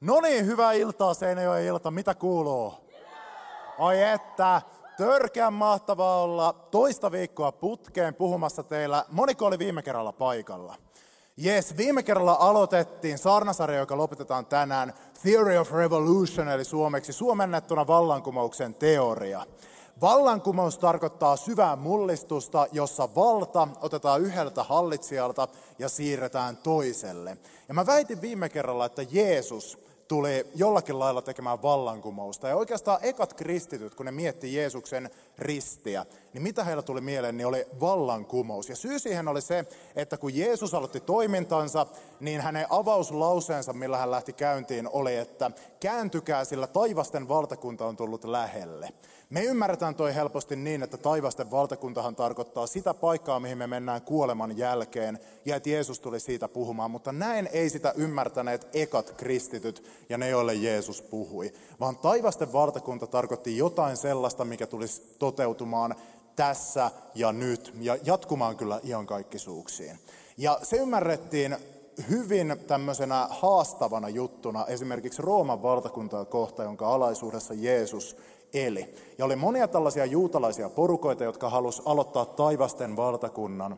No niin, hyvää iltaa Seinäjoen ilta. Mitä kuuluu? Ai että, törkeän mahtavaa olla toista viikkoa putkeen puhumassa teillä. Moniko oli viime kerralla paikalla? Yes, viime kerralla aloitettiin saarnasarja, joka lopetetaan tänään, Theory of Revolution, eli suomeksi suomennettuna vallankumouksen teoria. Vallankumous tarkoittaa syvää mullistusta, jossa valta otetaan yhdeltä hallitsijalta ja siirretään toiselle. Ja mä väitin viime kerralla, että Jeesus tuli jollakin lailla tekemään vallankumousta. Ja oikeastaan ekat kristityt, kun ne mietti Jeesuksen ristiä, niin mitä heillä tuli mieleen, niin oli vallankumous. Ja syy siihen oli se, että kun Jeesus aloitti toimintansa, niin hänen avauslauseensa, millä hän lähti käyntiin, oli, että kääntykää, sillä taivasten valtakunta on tullut lähelle. Me ymmärretään toi helposti niin, että taivasten valtakuntahan tarkoittaa sitä paikkaa, mihin me mennään kuoleman jälkeen, ja että Jeesus tuli siitä puhumaan, mutta näin ei sitä ymmärtäneet ekat kristityt ja ne, joille Jeesus puhui, vaan taivasten valtakunta tarkoitti jotain sellaista, mikä tulisi toteutumaan tässä ja nyt, ja jatkumaan kyllä iankaikkisuuksiin. Ja se ymmärrettiin hyvin tämmöisenä haastavana juttuna esimerkiksi Rooman valtakuntaa kohta, jonka alaisuudessa Jeesus eli. Ja oli monia tällaisia juutalaisia porukoita, jotka halusi aloittaa taivasten valtakunnan.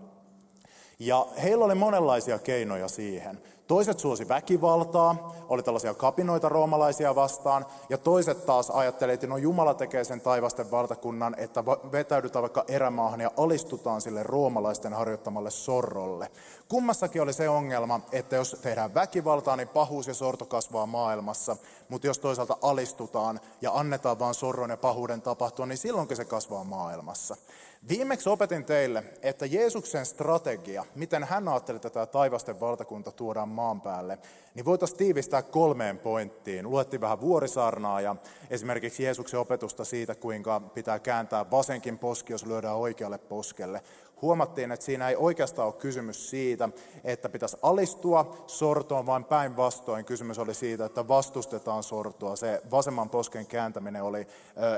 Ja heillä oli monenlaisia keinoja siihen. Toiset suosi väkivaltaa, oli tällaisia kapinoita roomalaisia vastaan, ja toiset taas ajattelivat, että no Jumala tekee sen taivasten valtakunnan, että vetäydytään vaikka erämaahan ja alistutaan sille roomalaisten harjoittamalle sorrolle. Kummassakin oli se ongelma, että jos tehdään väkivaltaa, niin pahuus ja sorto kasvaa maailmassa, mutta jos toisaalta alistutaan ja annetaan vaan sorron ja pahuuden tapahtua, niin silloinkin se kasvaa maailmassa. Viimeksi opetin teille, että Jeesuksen strategia, miten hän ajatteli, että tämä taivasten valtakunta tuodaan maan päälle, niin voitaisiin tiivistää kolmeen pointtiin. Luettiin vähän vuorisaarnaa ja esimerkiksi Jeesuksen opetusta siitä, kuinka pitää kääntää vasenkin poski, jos lyödään oikealle poskelle. Huomattiin, että siinä ei oikeastaan ole kysymys siitä, että pitäisi alistua sortoon, vaan päinvastoin kysymys oli siitä, että vastustetaan sortoa. Se vasemman posken kääntäminen oli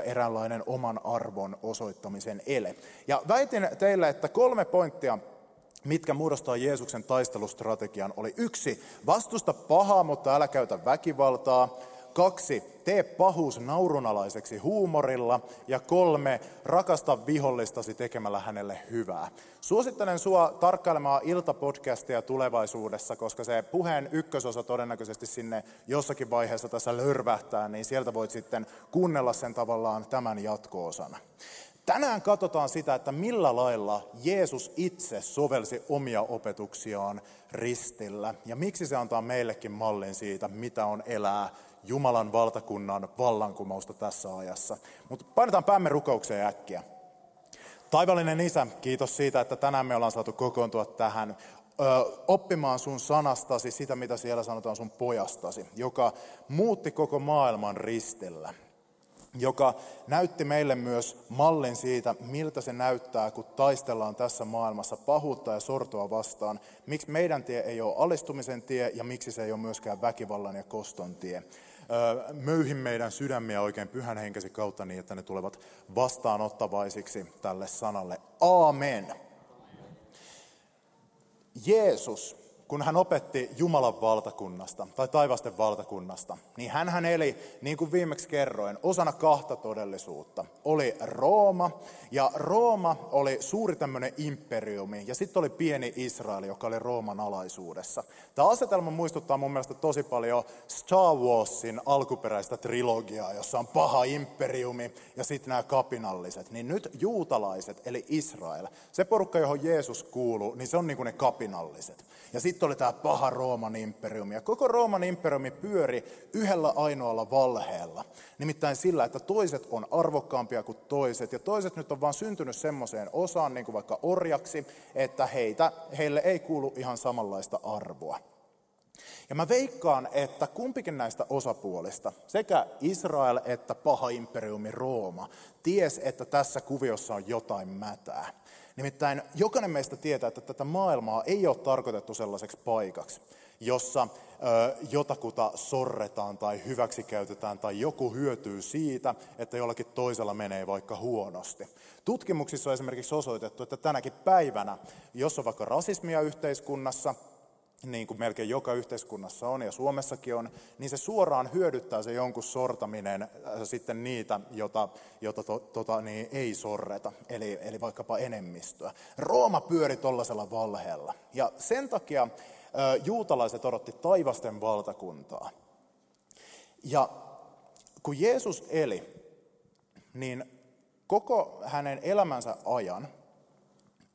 eräänlainen oman arvon osoittamisen ele. Ja väitin teille, että kolme pointtia mitkä muodostaa Jeesuksen taistelustrategian, oli yksi, vastusta pahaa, mutta älä käytä väkivaltaa. Kaksi, tee pahuus naurunalaiseksi huumorilla. Ja kolme, rakasta vihollistasi tekemällä hänelle hyvää. Suosittelen sua tarkkailemaan iltapodcastia tulevaisuudessa, koska se puheen ykkösosa todennäköisesti sinne jossakin vaiheessa tässä lörvähtää, niin sieltä voit sitten kuunnella sen tavallaan tämän jatko-osana. Tänään katsotaan sitä, että millä lailla Jeesus itse sovelsi omia opetuksiaan ristillä ja miksi se antaa meillekin mallin siitä, mitä on elää Jumalan valtakunnan vallankumousta tässä ajassa. Mutta painetaan päämme rukoukseen äkkiä. Taivallinen Isä, kiitos siitä, että tänään me ollaan saatu kokoontua tähän ö, oppimaan sun sanastasi sitä, mitä siellä sanotaan sun pojastasi, joka muutti koko maailman ristillä joka näytti meille myös mallin siitä, miltä se näyttää, kun taistellaan tässä maailmassa pahuutta ja sortoa vastaan. Miksi meidän tie ei ole alistumisen tie ja miksi se ei ole myöskään väkivallan ja koston tie. Möyhin meidän sydämiä oikein pyhän henkesi kautta niin, että ne tulevat vastaanottavaisiksi tälle sanalle. Aamen. Jeesus kun hän opetti Jumalan valtakunnasta tai taivasten valtakunnasta, niin hän eli, niin kuin viimeksi kerroin, osana kahta todellisuutta. Oli Rooma, ja Rooma oli suuri tämmöinen imperiumi, ja sitten oli pieni Israel, joka oli Rooman alaisuudessa. Tämä asetelma muistuttaa mun mielestä tosi paljon Star Warsin alkuperäistä trilogiaa, jossa on paha imperiumi ja sitten nämä kapinalliset. Niin nyt juutalaiset, eli Israel, se porukka, johon Jeesus kuuluu, niin se on niin kuin ne kapinalliset. Ja sitten oli tämä paha Rooman imperiumi. Ja koko Rooman imperiumi pyöri yhdellä ainoalla valheella. Nimittäin sillä, että toiset on arvokkaampia kuin toiset. Ja toiset nyt on vaan syntynyt semmoiseen osaan, niin kuin vaikka orjaksi, että heitä, heille ei kuulu ihan samanlaista arvoa. Ja mä veikkaan, että kumpikin näistä osapuolista, sekä Israel että paha imperiumi Rooma, ties, että tässä kuviossa on jotain mätää. Nimittäin jokainen meistä tietää, että tätä maailmaa ei ole tarkoitettu sellaiseksi paikaksi, jossa ö, jotakuta sorretaan tai hyväksikäytetään tai joku hyötyy siitä, että jollakin toisella menee vaikka huonosti. Tutkimuksissa on esimerkiksi osoitettu, että tänäkin päivänä, jos on vaikka rasismia yhteiskunnassa, niin kuin melkein joka yhteiskunnassa on ja Suomessakin on, niin se suoraan hyödyttää se jonkun sortaminen äh, sitten niitä, jota, jota to, tota, niin ei sorreta, eli, eli vaikkapa enemmistöä. Rooma pyöri tuollaisella valheella ja sen takia äh, juutalaiset odotti taivasten valtakuntaa. Ja kun Jeesus eli, niin koko hänen elämänsä ajan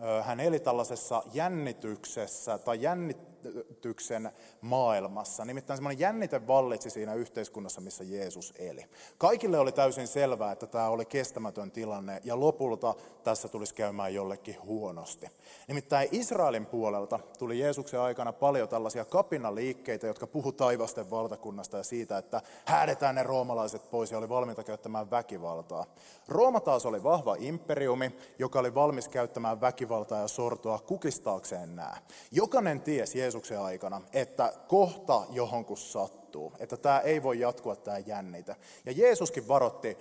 äh, hän eli tällaisessa jännityksessä tai jännit, jännityksen maailmassa. Nimittäin semmoinen jännite vallitsi siinä yhteiskunnassa, missä Jeesus eli. Kaikille oli täysin selvää, että tämä oli kestämätön tilanne ja lopulta tässä tulisi käymään jollekin huonosti. Nimittäin Israelin puolelta tuli Jeesuksen aikana paljon tällaisia kapinaliikkeitä, jotka puhu taivasten valtakunnasta ja siitä, että häädetään ne roomalaiset pois ja oli valmiita käyttämään väkivaltaa. Rooma taas oli vahva imperiumi, joka oli valmis käyttämään väkivaltaa ja sortoa kukistaakseen nämä. Jokainen ties Jeesus Jeesuksen aikana, että kohta johonkin sattuu, että tämä ei voi jatkua tämä jännitä. Ja Jeesuskin varotti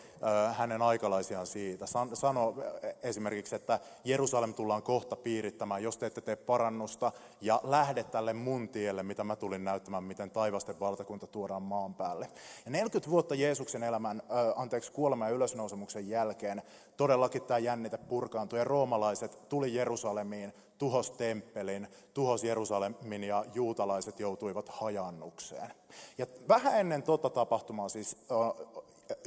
hänen aikalaisiaan siitä. Sanoi esimerkiksi, että Jerusalem tullaan kohta piirittämään, jos te ette tee parannusta ja lähde tälle mun tielle, mitä mä tulin näyttämään, miten taivasten valtakunta tuodaan maan päälle. Ja 40 vuotta Jeesuksen elämän, anteeksi, kuoleman ja ylösnousemuksen jälkeen todellakin tämä jännite purkaantui ja roomalaiset tuli Jerusalemiin tuhos temppelin, tuhos Jerusalemin ja juutalaiset joutuivat hajannukseen. Ja vähän ennen tuota tapahtumaa siis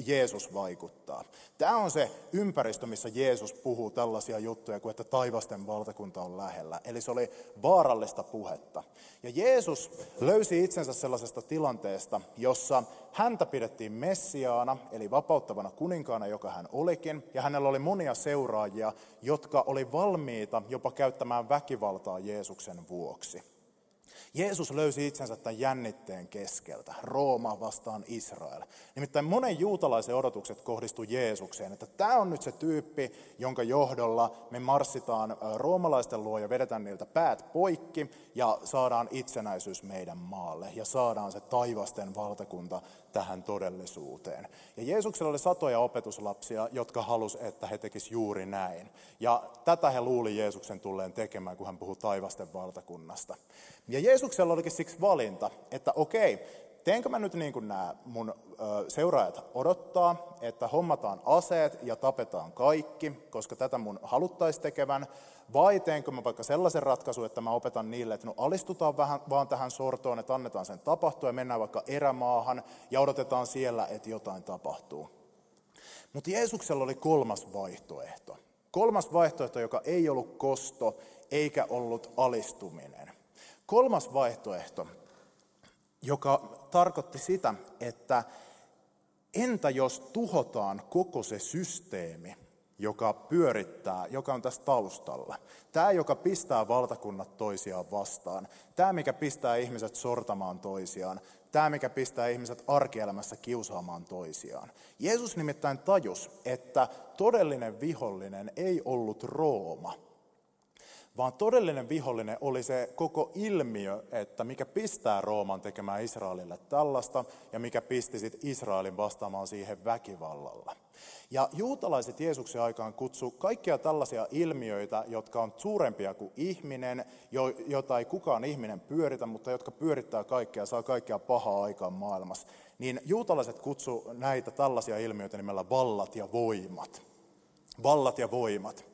Jeesus vaikuttaa. Tämä on se ympäristö, missä Jeesus puhuu tällaisia juttuja kuin, että taivasten valtakunta on lähellä. Eli se oli vaarallista puhetta. Ja Jeesus löysi itsensä sellaisesta tilanteesta, jossa häntä pidettiin messiaana, eli vapauttavana kuninkaana, joka hän olikin. Ja hänellä oli monia seuraajia, jotka oli valmiita jopa käyttämään väkivaltaa Jeesuksen vuoksi. Jeesus löysi itsensä tämän jännitteen keskeltä, Rooma vastaan Israel. Nimittäin monen juutalaisen odotukset kohdistu Jeesukseen, että tämä on nyt se tyyppi, jonka johdolla me marssitaan roomalaisten luo ja vedetään niiltä päät poikki ja saadaan itsenäisyys meidän maalle ja saadaan se taivasten valtakunta tähän todellisuuteen. Ja Jeesuksella oli satoja opetuslapsia, jotka halusivat, että he tekisivät juuri näin. Ja tätä he luuli Jeesuksen tulleen tekemään, kun hän puhui taivasten valtakunnasta. Ja Jeesuksella olikin siksi valinta, että okei, teenkö mä nyt niin kuin nämä mun seuraajat odottaa, että hommataan aseet ja tapetaan kaikki, koska tätä mun haluttaisi tekevän, vai teenkö mä vaikka sellaisen ratkaisun, että mä opetan niille, että no alistutaan vähän vaan tähän sortoon, että annetaan sen tapahtua ja mennään vaikka erämaahan ja odotetaan siellä, että jotain tapahtuu. Mutta Jeesuksella oli kolmas vaihtoehto. Kolmas vaihtoehto, joka ei ollut kosto eikä ollut alistuminen. Kolmas vaihtoehto, joka tarkoitti sitä, että entä jos tuhotaan koko se systeemi, joka pyörittää, joka on tässä taustalla. Tämä, joka pistää valtakunnat toisiaan vastaan. Tämä, mikä pistää ihmiset sortamaan toisiaan. Tämä, mikä pistää ihmiset arkielämässä kiusaamaan toisiaan. Jeesus nimittäin tajus, että todellinen vihollinen ei ollut Rooma, vaan todellinen vihollinen oli se koko ilmiö, että mikä pistää Rooman tekemään Israelille tällaista ja mikä pisti sitten Israelin vastaamaan siihen väkivallalla. Ja juutalaiset Jeesuksen aikaan kutsu kaikkia tällaisia ilmiöitä, jotka on suurempia kuin ihminen, jota ei kukaan ihminen pyöritä, mutta jotka pyörittää kaikkea, saa kaikkea pahaa aikaan maailmassa. Niin juutalaiset kutsu näitä tällaisia ilmiöitä nimellä vallat ja voimat. Vallat ja voimat.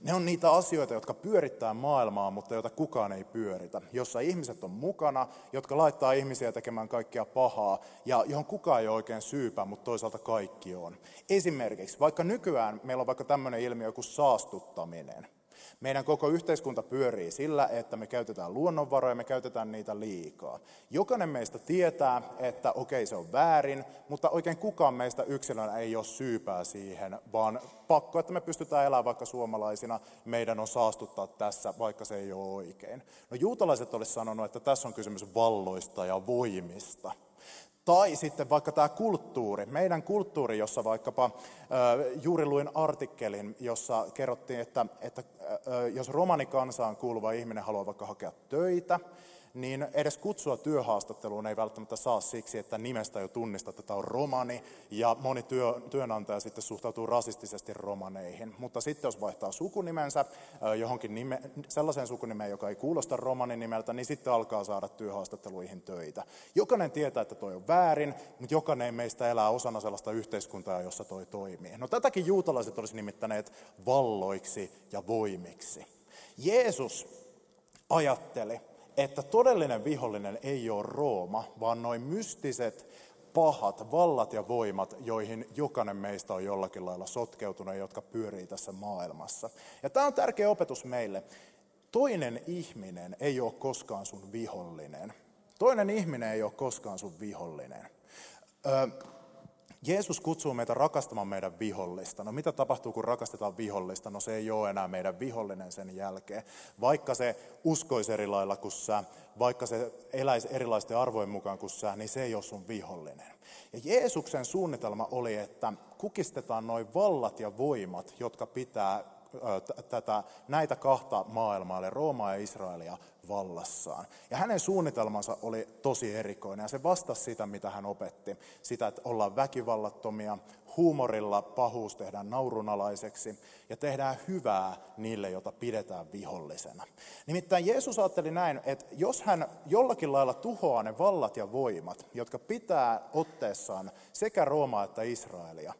Ne on niitä asioita, jotka pyörittää maailmaa, mutta joita kukaan ei pyöritä. Jossa ihmiset on mukana, jotka laittaa ihmisiä tekemään kaikkea pahaa, ja johon kukaan ei ole oikein syypä, mutta toisaalta kaikki on. Esimerkiksi, vaikka nykyään meillä on vaikka tämmöinen ilmiö kuin saastuttaminen – meidän koko yhteiskunta pyörii sillä, että me käytetään luonnonvaroja, me käytetään niitä liikaa. Jokainen meistä tietää, että okei se on väärin, mutta oikein kukaan meistä yksilönä ei ole syypää siihen, vaan pakko, että me pystytään elämään vaikka suomalaisina, meidän on saastuttaa tässä, vaikka se ei ole oikein. No juutalaiset olisivat sanonut, että tässä on kysymys valloista ja voimista. Tai sitten vaikka tämä kulttuuri, meidän kulttuuri, jossa vaikkapa juuri luin artikkelin, jossa kerrottiin, että, että jos romanikansaan kuuluva ihminen haluaa vaikka hakea töitä, niin edes kutsua työhaastatteluun ei välttämättä saa siksi, että nimestä jo tunnistaa, että tämä on romani, ja moni työ, työnantaja sitten suhtautuu rasistisesti romaneihin. Mutta sitten jos vaihtaa sukunimensä johonkin nime, sellaiseen sukunimeen, joka ei kuulosta romanin nimeltä, niin sitten alkaa saada työhaastatteluihin töitä. Jokainen tietää, että toi on väärin, mutta jokainen meistä elää osana sellaista yhteiskuntaa, jossa toi toimii. No tätäkin juutalaiset olisi nimittäneet valloiksi ja voimiksi. Jeesus ajatteli, että todellinen vihollinen ei ole Rooma, vaan noin mystiset, pahat vallat ja voimat, joihin jokainen meistä on jollakin lailla sotkeutunut, jotka pyörii tässä maailmassa. Ja tämä on tärkeä opetus meille. Toinen ihminen ei ole koskaan sun vihollinen. Toinen ihminen ei ole koskaan sun vihollinen. Öö, Jeesus kutsuu meitä rakastamaan meidän vihollista. No mitä tapahtuu, kun rakastetaan vihollista? No se ei ole enää meidän vihollinen sen jälkeen. Vaikka se uskoisi eri lailla kuin sä, vaikka se eläisi erilaisten arvojen mukaan kuin sä, niin se ei ole sun vihollinen. Ja Jeesuksen suunnitelma oli, että kukistetaan noin vallat ja voimat, jotka pitää tätä, näitä kahta maailmaa, eli Roomaa ja Israelia, vallassaan. Ja hänen suunnitelmansa oli tosi erikoinen ja se vastasi sitä, mitä hän opetti. Sitä, että ollaan väkivallattomia, huumorilla pahuus tehdään naurunalaiseksi ja tehdään hyvää niille, joita pidetään vihollisena. Nimittäin Jeesus ajatteli näin, että jos hän jollakin lailla tuhoaa ne vallat ja voimat, jotka pitää otteessaan sekä Roomaa että Israelia,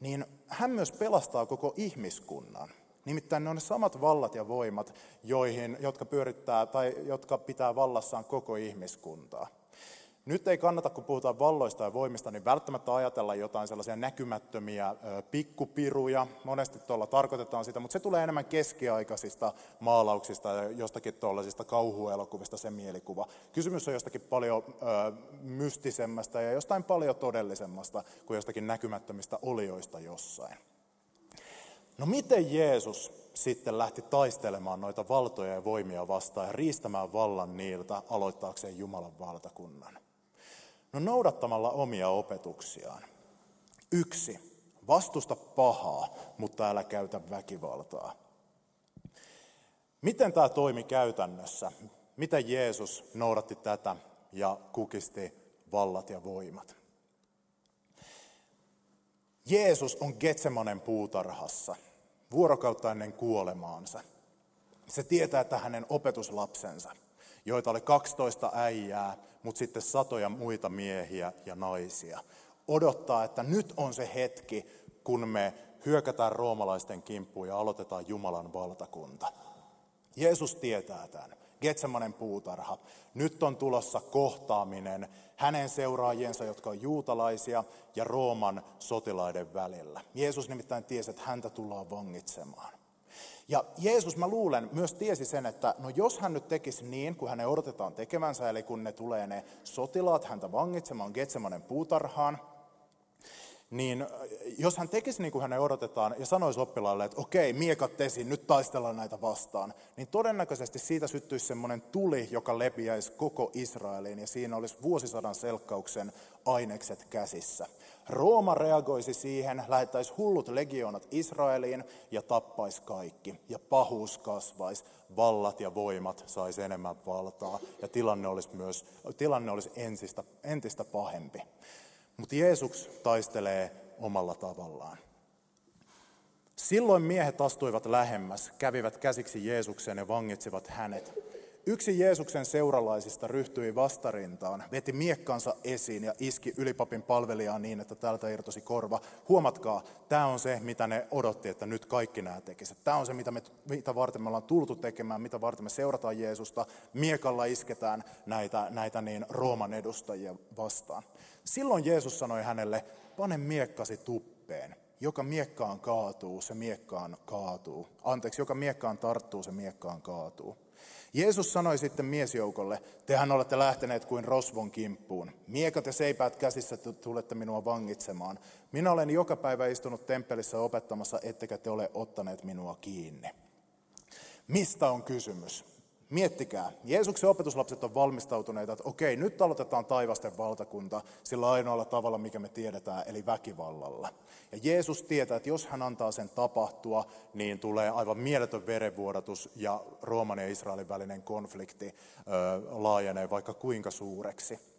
niin hän myös pelastaa koko ihmiskunnan. Nimittäin ne on ne samat vallat ja voimat, joihin, jotka pyörittää tai jotka pitää vallassaan koko ihmiskuntaa. Nyt ei kannata, kun puhutaan valloista ja voimista, niin välttämättä ajatella jotain sellaisia näkymättömiä pikkupiruja. Monesti tuolla tarkoitetaan sitä, mutta se tulee enemmän keskiaikaisista maalauksista ja jostakin tuollaisista kauhuelokuvista se mielikuva. Kysymys on jostakin paljon mystisemmästä ja jostain paljon todellisemmasta kuin jostakin näkymättömistä olioista jossain. No miten Jeesus sitten lähti taistelemaan noita valtoja ja voimia vastaan ja riistämään vallan niiltä aloittaakseen Jumalan valtakunnan? No noudattamalla omia opetuksiaan. Yksi, vastusta pahaa, mutta älä käytä väkivaltaa. Miten tämä toimi käytännössä? Miten Jeesus noudatti tätä ja kukisti vallat ja voimat? Jeesus on Getsemanen puutarhassa – vuorokautta ennen kuolemaansa. Se tietää, että hänen opetuslapsensa, joita oli 12 äijää, mutta sitten satoja muita miehiä ja naisia, odottaa, että nyt on se hetki, kun me hyökätään roomalaisten kimppuun ja aloitetaan Jumalan valtakunta. Jeesus tietää tämän. Getsemanen puutarha. Nyt on tulossa kohtaaminen hänen seuraajiensa, jotka on juutalaisia, ja Rooman sotilaiden välillä. Jeesus nimittäin tiesi, että häntä tullaan vangitsemaan. Ja Jeesus, mä luulen, myös tiesi sen, että no jos hän nyt tekisi niin, kun hänen odotetaan tekevänsä, eli kun ne tulee ne sotilaat häntä vangitsemaan Getsemanen puutarhaan, niin jos hän tekisi niin kuin hänen odotetaan ja sanoisi oppilaalle, että okei, miekat esiin, nyt taistellaan näitä vastaan, niin todennäköisesti siitä syttyisi semmoinen tuli, joka lepiäisi koko Israeliin ja siinä olisi vuosisadan selkkauksen ainekset käsissä. Rooma reagoisi siihen, lähettäisi hullut legioonat Israeliin ja tappaisi kaikki. Ja pahuus kasvaisi, vallat ja voimat saisi enemmän valtaa ja tilanne olisi myös tilanne olisi entistä, entistä pahempi. Mutta Jeesus taistelee omalla tavallaan. Silloin miehet astuivat lähemmäs, kävivät käsiksi Jeesukseen ja vangitsivat hänet. Yksi Jeesuksen seuralaisista ryhtyi vastarintaan, veti miekkansa esiin ja iski ylipapin palvelijaan niin, että täältä irtosi korva. Huomatkaa, tämä on se, mitä ne odotti, että nyt kaikki nämä tekisivät. Tämä on se, mitä, me, mitä varten me ollaan tultu tekemään, mitä varten me seurataan Jeesusta. Miekalla isketään näitä, näitä niin Rooman edustajia vastaan. Silloin Jeesus sanoi hänelle, pane miekkasi tuppeen. Joka miekkaan kaatuu, se miekkaan kaatuu. Anteeksi, joka miekkaan tarttuu, se miekkaan kaatuu. Jeesus sanoi sitten miesjoukolle, tehän olette lähteneet kuin rosvon kimppuun. Miekat ja seipäät käsissä tulette minua vangitsemaan. Minä olen joka päivä istunut temppelissä opettamassa, ettekä te ole ottaneet minua kiinni. Mistä on kysymys? Miettikää, Jeesuksen opetuslapset on valmistautuneita, että okei, nyt aloitetaan taivasten valtakunta sillä ainoalla tavalla, mikä me tiedetään, eli väkivallalla. Ja Jeesus tietää, että jos hän antaa sen tapahtua, niin tulee aivan mieletön verenvuodatus ja Rooman ja Israelin välinen konflikti ö, laajenee vaikka kuinka suureksi.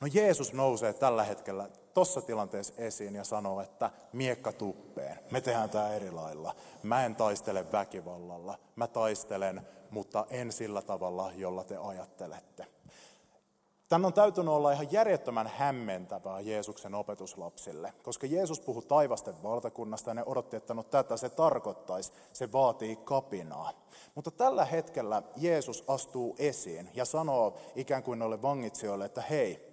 No Jeesus nousee tällä hetkellä tuossa tilanteessa esiin ja sanoo, että miekka tuppeen. Me tehdään tämä eri lailla. Mä en taistele väkivallalla. Mä taistelen, mutta en sillä tavalla, jolla te ajattelette. Tän on täytynyt olla ihan järjettömän hämmentävää Jeesuksen opetuslapsille, koska Jeesus puhui taivasten valtakunnasta ja ne odotti, että no tätä se tarkoittaisi, se vaatii kapinaa. Mutta tällä hetkellä Jeesus astuu esiin ja sanoo ikään kuin noille vangitsijoille, että hei,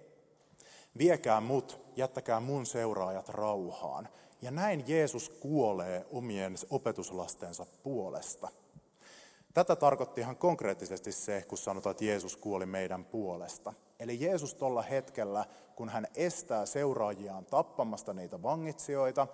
viekää mut, jättäkää mun seuraajat rauhaan. Ja näin Jeesus kuolee omien opetuslastensa puolesta. Tätä tarkoitti ihan konkreettisesti se, kun sanotaan, että Jeesus kuoli meidän puolesta. Eli Jeesus tuolla hetkellä, kun hän estää seuraajiaan tappamasta niitä vangitsijoita,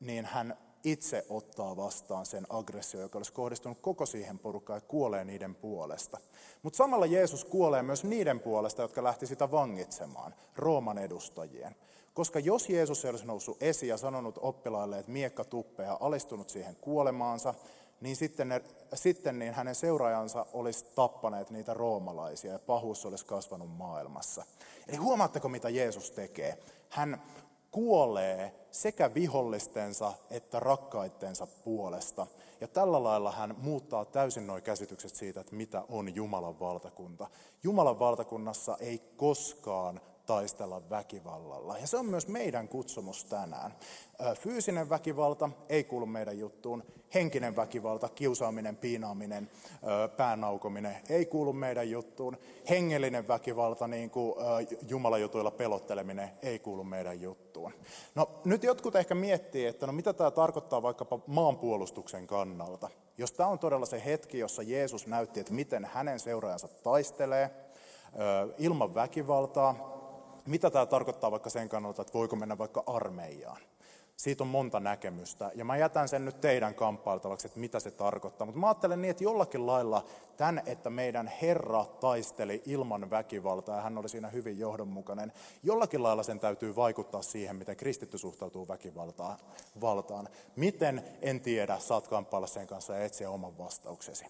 niin hän itse ottaa vastaan sen aggressio, joka olisi kohdistunut koko siihen porukkaan ja kuolee niiden puolesta. Mutta samalla Jeesus kuolee myös niiden puolesta, jotka lähti sitä vangitsemaan, Rooman edustajien. Koska jos Jeesus ei olisi noussut esiin ja sanonut oppilaille, että miekka tuppea alistunut siihen kuolemaansa, niin sitten, ne, sitten niin hänen seuraajansa olisi tappaneet niitä roomalaisia ja pahuus olisi kasvanut maailmassa. Eli huomaatteko, mitä Jeesus tekee? Hän kuolee sekä vihollistensa että rakkaittensa puolesta. Ja tällä lailla hän muuttaa täysin nuo käsitykset siitä, että mitä on Jumalan valtakunta. Jumalan valtakunnassa ei koskaan taistella väkivallalla. Ja se on myös meidän kutsumus tänään. Fyysinen väkivalta ei kuulu meidän juttuun. Henkinen väkivalta, kiusaaminen, piinaaminen, päänaukominen ei kuulu meidän juttuun. Hengellinen väkivalta, niin kuin jumalajutuilla pelotteleminen, ei kuulu meidän juttuun. No nyt jotkut ehkä miettii, että no mitä tämä tarkoittaa vaikkapa maanpuolustuksen kannalta. Jos tämä on todella se hetki, jossa Jeesus näytti, että miten hänen seuraajansa taistelee ilman väkivaltaa, mitä tämä tarkoittaa vaikka sen kannalta, että voiko mennä vaikka armeijaan. Siitä on monta näkemystä, ja mä jätän sen nyt teidän kamppailtavaksi, että mitä se tarkoittaa. Mutta mä ajattelen niin, että jollakin lailla tämän, että meidän Herra taisteli ilman väkivaltaa, ja hän oli siinä hyvin johdonmukainen, jollakin lailla sen täytyy vaikuttaa siihen, miten kristitty suhtautuu väkivaltaan. Valtaan. Miten, en tiedä, saat kamppailla sen kanssa ja etsiä oman vastauksesi.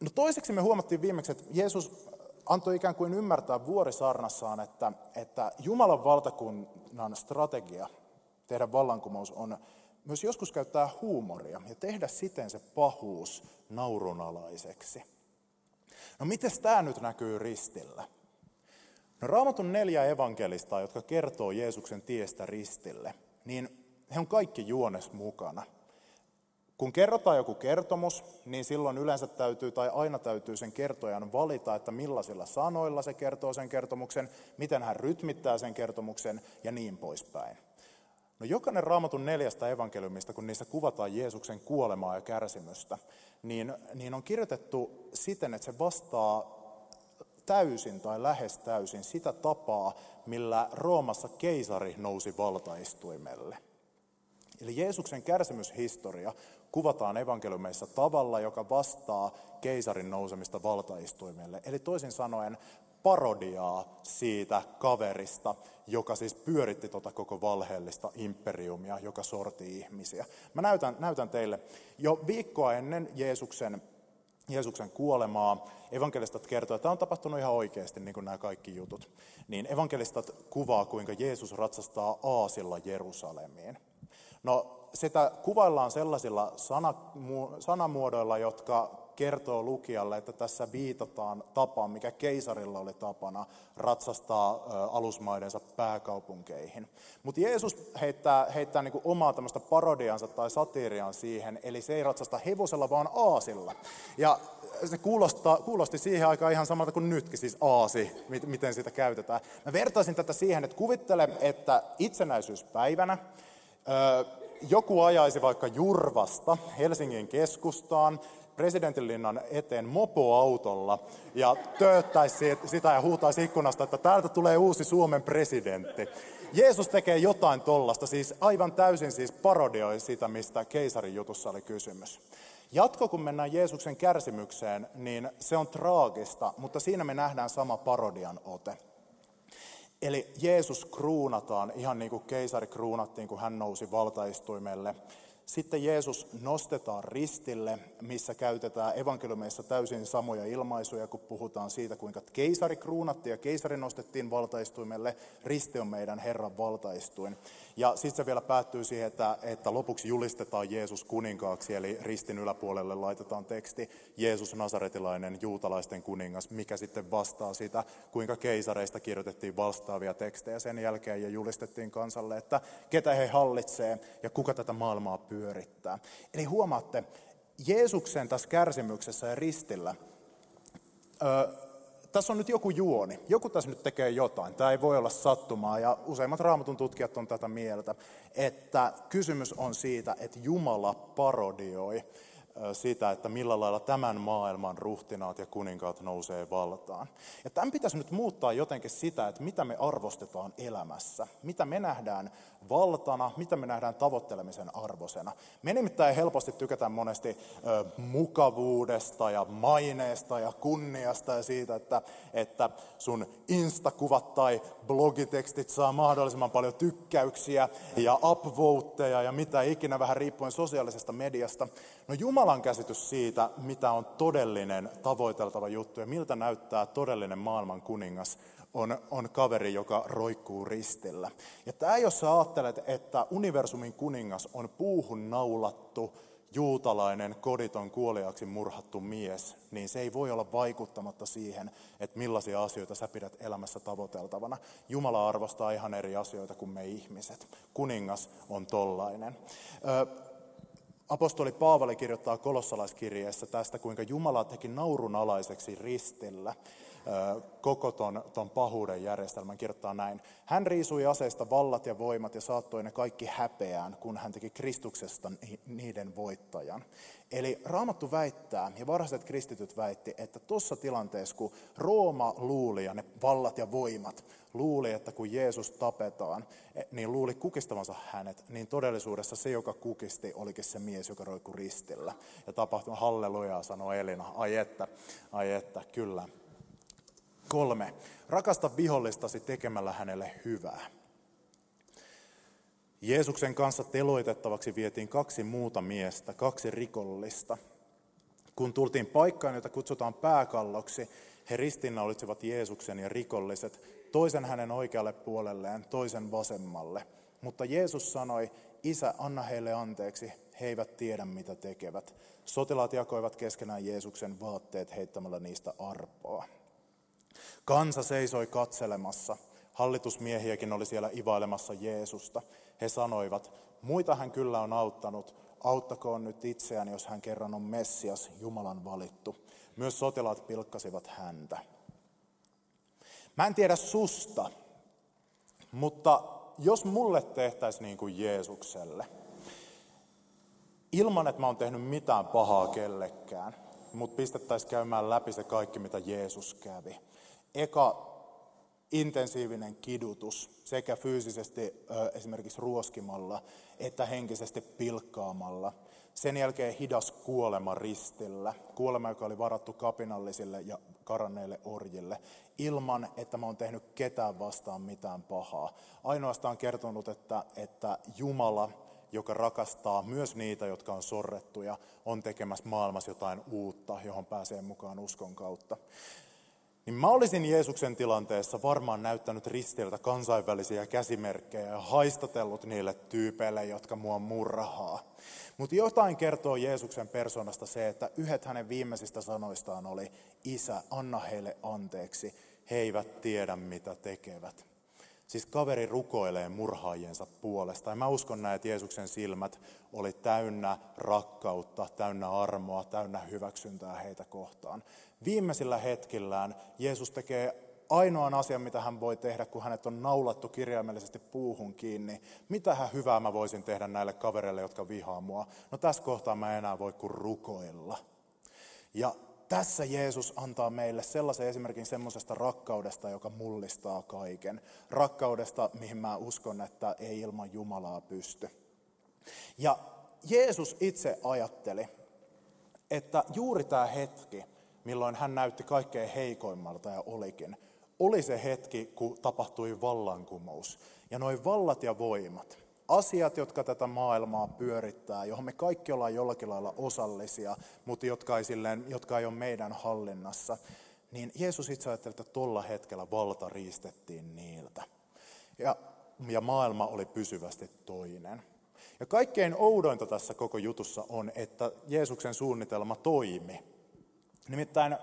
No toiseksi me huomattiin viimeksi, että Jeesus antoi ikään kuin ymmärtää vuorisarnassaan, että, että Jumalan valtakunnan strategia tehdä vallankumous on myös joskus käyttää huumoria ja tehdä siten se pahuus naurunalaiseksi. No miten tämä nyt näkyy ristillä? No Raamatun neljä evankelista, jotka kertoo Jeesuksen tiestä ristille, niin he on kaikki juones mukana – kun kerrotaan joku kertomus, niin silloin yleensä täytyy tai aina täytyy sen kertojan valita, että millaisilla sanoilla se kertoo sen kertomuksen, miten hän rytmittää sen kertomuksen ja niin poispäin. No jokainen raamatun neljästä evankeliumista, kun niissä kuvataan Jeesuksen kuolemaa ja kärsimystä, niin, niin on kirjoitettu siten, että se vastaa täysin tai lähes täysin sitä tapaa, millä Roomassa keisari nousi valtaistuimelle. Eli Jeesuksen kärsimyshistoria kuvataan evankeliumeissa tavalla, joka vastaa keisarin nousemista valtaistuimelle. Eli toisin sanoen parodiaa siitä kaverista, joka siis pyöritti tota koko valheellista imperiumia, joka sorti ihmisiä. Mä näytän, näytän teille jo viikkoa ennen Jeesuksen Jeesuksen kuolemaa. Evankelistat kertoo, että tämä on tapahtunut ihan oikeasti, niin kuin nämä kaikki jutut. Niin evankelistat kuvaa, kuinka Jeesus ratsastaa aasilla Jerusalemiin. No sitä kuvaillaan sellaisilla sanamuodoilla, jotka kertoo lukijalle, että tässä viitataan tapaan, mikä keisarilla oli tapana ratsastaa alusmaidensa pääkaupunkeihin. Mutta Jeesus heittää, heittää niinku omaa tämmöistä parodiansa tai satiiriaan siihen, eli se ei ratsasta hevosella, vaan aasilla. Ja se kuulostaa, kuulosti siihen aikaan ihan samalta kuin nytkin, siis aasi, miten sitä käytetään. Mä vertaisin tätä siihen, että kuvittele, että itsenäisyyspäivänä joku ajaisi vaikka Jurvasta Helsingin keskustaan presidentinlinnan eteen mopoautolla ja tööttäisi sitä ja huutaisi ikkunasta, että täältä tulee uusi Suomen presidentti. Jeesus tekee jotain tollasta, siis aivan täysin siis parodioi sitä, mistä keisarin jutussa oli kysymys. Jatko, kun mennään Jeesuksen kärsimykseen, niin se on traagista, mutta siinä me nähdään sama parodian ote. Eli Jeesus kruunataan ihan niin kuin keisari kruunattiin, kun hän nousi valtaistuimelle. Sitten Jeesus nostetaan ristille, missä käytetään evankeliumeissa täysin samoja ilmaisuja, kun puhutaan siitä, kuinka keisari kruunattiin ja keisari nostettiin valtaistuimelle. Risti on meidän Herran valtaistuin. Ja sitten se vielä päättyy siihen, että, että lopuksi julistetaan Jeesus kuninkaaksi, eli ristin yläpuolelle laitetaan teksti Jeesus Nasaretilainen, juutalaisten kuningas, mikä sitten vastaa sitä, kuinka keisareista kirjoitettiin vastaavia tekstejä sen jälkeen ja julistettiin kansalle, että ketä he hallitsee ja kuka tätä maailmaa pyörittää. Eli huomaatte, Jeesuksen tässä kärsimyksessä ja ristillä, ö, tässä on nyt joku juoni. Joku tässä nyt tekee jotain. Tämä ei voi olla sattumaa ja useimmat raamatun tutkijat on tätä mieltä, että kysymys on siitä, että Jumala parodioi sitä, että millä lailla tämän maailman ruhtinaat ja kuninkaat nousee valtaan. Ja tämän pitäisi nyt muuttaa jotenkin sitä, että mitä me arvostetaan elämässä, mitä me nähdään valtana, mitä me nähdään tavoittelemisen arvosena. Me nimittäin helposti tykätään monesti ö, mukavuudesta ja maineesta ja kunniasta ja siitä, että, että sun instakuvat tai blogitekstit saa mahdollisimman paljon tykkäyksiä ja upvoteja ja mitä ikinä vähän riippuen sosiaalisesta mediasta. No Jumalan käsitys siitä, mitä on todellinen tavoiteltava juttu ja miltä näyttää todellinen maailman kuningas, on, on kaveri, joka roikkuu ristillä. Ja tämä, jos sä ajattelet, että universumin kuningas on puuhun naulattu, juutalainen, koditon, kuoliaksi murhattu mies, niin se ei voi olla vaikuttamatta siihen, että millaisia asioita sä pidät elämässä tavoiteltavana. Jumala arvostaa ihan eri asioita kuin me ihmiset. Kuningas on tollainen. Apostoli Paavali kirjoittaa kolossalaiskirjeessä tästä, kuinka Jumala teki naurunalaiseksi ristillä koko ton, ton pahuuden järjestelmän kirjoittaa näin. Hän riisui aseista vallat ja voimat ja saattoi ne kaikki häpeään, kun hän teki Kristuksesta niiden voittajan. Eli Raamattu väittää, ja varhaiset kristityt väitti, että tuossa tilanteessa, kun Rooma luuli ja ne vallat ja voimat luuli, että kun Jeesus tapetaan, e, niin luuli kukistavansa hänet, niin todellisuudessa se, joka kukisti, olikin se mies, joka roikkui ristillä. Ja tapahtui halleluja, sanoi Elina. Ai että, ai että, kyllä. Kolme. Rakasta vihollistasi tekemällä hänelle hyvää. Jeesuksen kanssa teloitettavaksi vietiin kaksi muuta miestä, kaksi rikollista. Kun tultiin paikkaan, jota kutsutaan pääkalloksi, he ristinnaulitsivat Jeesuksen ja rikolliset, toisen hänen oikealle puolelleen, toisen vasemmalle. Mutta Jeesus sanoi, Isä, anna heille anteeksi, he eivät tiedä mitä tekevät. Sotilaat jakoivat keskenään Jeesuksen vaatteet heittämällä niistä arpoa. Kansa seisoi katselemassa. Hallitusmiehiäkin oli siellä ivailemassa Jeesusta. He sanoivat, muita hän kyllä on auttanut, auttakoon nyt itseään, jos hän kerran on Messias, Jumalan valittu. Myös sotilaat pilkkasivat häntä. Mä en tiedä susta, mutta jos mulle tehtäisiin niin kuin Jeesukselle, ilman että mä oon tehnyt mitään pahaa kellekään, mutta pistettäisiin käymään läpi se kaikki, mitä Jeesus kävi eka intensiivinen kidutus sekä fyysisesti esimerkiksi ruoskimalla että henkisesti pilkkaamalla. Sen jälkeen hidas kuolema ristillä, kuolema, joka oli varattu kapinallisille ja karanneille orjille, ilman että mä oon tehnyt ketään vastaan mitään pahaa. Ainoastaan kertonut, että, että Jumala, joka rakastaa myös niitä, jotka on sorrettuja, on tekemässä maailmassa jotain uutta, johon pääsee mukaan uskon kautta niin mä olisin Jeesuksen tilanteessa varmaan näyttänyt ristiltä kansainvälisiä käsimerkkejä ja haistatellut niille tyypeille, jotka mua murhaa. Mutta jotain kertoo Jeesuksen persoonasta se, että yhdet hänen viimeisistä sanoistaan oli, Isä, anna heille anteeksi, he eivät tiedä mitä tekevät. Siis kaveri rukoilee murhaajiensa puolesta. Ja mä uskon näin, että Jeesuksen silmät oli täynnä rakkautta, täynnä armoa, täynnä hyväksyntää heitä kohtaan. Viimeisillä hetkillään Jeesus tekee ainoan asian, mitä hän voi tehdä, kun hänet on naulattu kirjaimellisesti puuhun kiinni. Mitä hyvää mä voisin tehdä näille kavereille, jotka vihaa mua? No tässä kohtaa mä enää voi kuin rukoilla. Ja tässä Jeesus antaa meille sellaisen esimerkin semmoisesta rakkaudesta, joka mullistaa kaiken. Rakkaudesta, mihin mä uskon, että ei ilman Jumalaa pysty. Ja Jeesus itse ajatteli, että juuri tämä hetki, milloin hän näytti kaikkein heikoimmalta ja olikin, oli se hetki, kun tapahtui vallankumous. Ja noin vallat ja voimat, asiat, jotka tätä maailmaa pyörittää, johon me kaikki ollaan jollakin lailla osallisia, mutta jotka ei, silleen, jotka ei ole meidän hallinnassa, niin Jeesus itse ajatteli, että tuolla hetkellä valta riistettiin niiltä. Ja, ja maailma oli pysyvästi toinen. Ja kaikkein oudointa tässä koko jutussa on, että Jeesuksen suunnitelma toimi. Nimittäin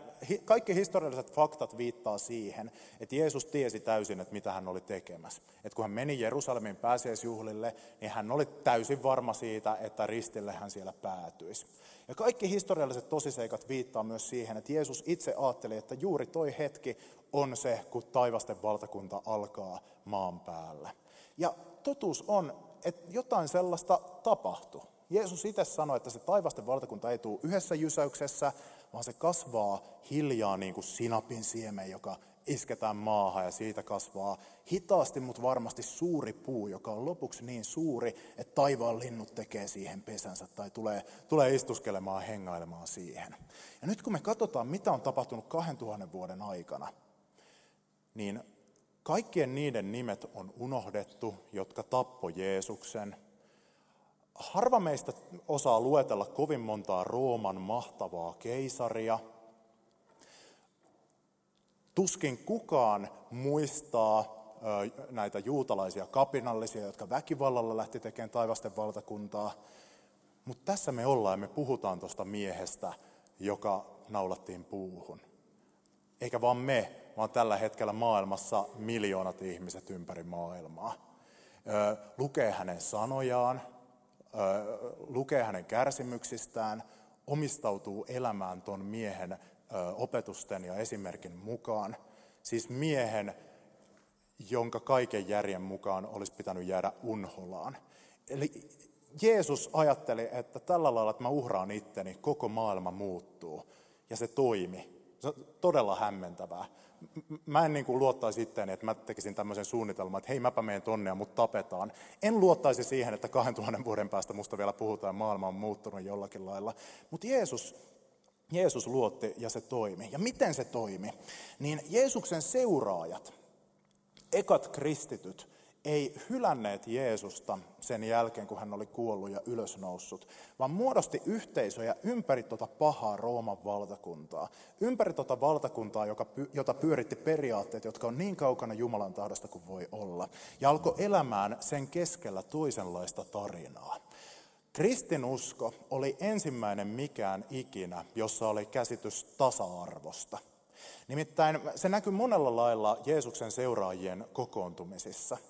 kaikki historialliset faktat viittaa siihen, että Jeesus tiesi täysin, että mitä hän oli tekemässä. Että kun hän meni Jerusalemin pääsiäisjuhlille, niin hän oli täysin varma siitä, että ristille hän siellä päätyisi. Ja kaikki historialliset tosiseikat viittaa myös siihen, että Jeesus itse ajatteli, että juuri toi hetki on se, kun taivasten valtakunta alkaa maan päällä. Ja totuus on, että jotain sellaista tapahtui. Jeesus itse sanoi, että se taivasten valtakunta ei tule yhdessä jysäyksessä, vaan se kasvaa hiljaa niin kuin sinapin siemen, joka isketään maahan ja siitä kasvaa hitaasti, mutta varmasti suuri puu, joka on lopuksi niin suuri, että taivaan linnut tekee siihen pesänsä tai tulee, tulee istuskelemaan, hengailemaan siihen. Ja nyt kun me katsotaan, mitä on tapahtunut 2000 vuoden aikana, niin kaikkien niiden nimet on unohdettu, jotka tappo Jeesuksen – harva meistä osaa luetella kovin montaa Rooman mahtavaa keisaria. Tuskin kukaan muistaa näitä juutalaisia kapinallisia, jotka väkivallalla lähti tekemään taivasten valtakuntaa. Mutta tässä me ollaan ja me puhutaan tuosta miehestä, joka naulattiin puuhun. Eikä vaan me, vaan tällä hetkellä maailmassa miljoonat ihmiset ympäri maailmaa. Lukee hänen sanojaan, lukee hänen kärsimyksistään, omistautuu elämään ton miehen opetusten ja esimerkin mukaan. Siis miehen, jonka kaiken järjen mukaan olisi pitänyt jäädä unholaan. Eli Jeesus ajatteli, että tällä lailla, että mä uhraan itteni, koko maailma muuttuu. Ja se toimi. Se on todella hämmentävää mä en niin kuin luottaisi itteeni, että mä tekisin tämmöisen suunnitelman, että hei mäpä menen tonne ja mut tapetaan. En luottaisi siihen, että 2000 vuoden päästä musta vielä puhutaan, maailma on muuttunut jollakin lailla. Mutta Jeesus, Jeesus luotti ja se toimi. Ja miten se toimi? Niin Jeesuksen seuraajat, ekat kristityt, ei hylänneet Jeesusta sen jälkeen, kun hän oli kuollut ja ylösnoussut, vaan muodosti yhteisöjä ympäri tuota pahaa Rooman valtakuntaa. Ympäri tuota valtakuntaa, joka, jota pyöritti periaatteet, jotka on niin kaukana Jumalan tahdosta kuin voi olla. Ja alkoi elämään sen keskellä toisenlaista tarinaa. Kristinusko oli ensimmäinen mikään ikinä, jossa oli käsitys tasa-arvosta. Nimittäin se näkyy monella lailla Jeesuksen seuraajien kokoontumisissa –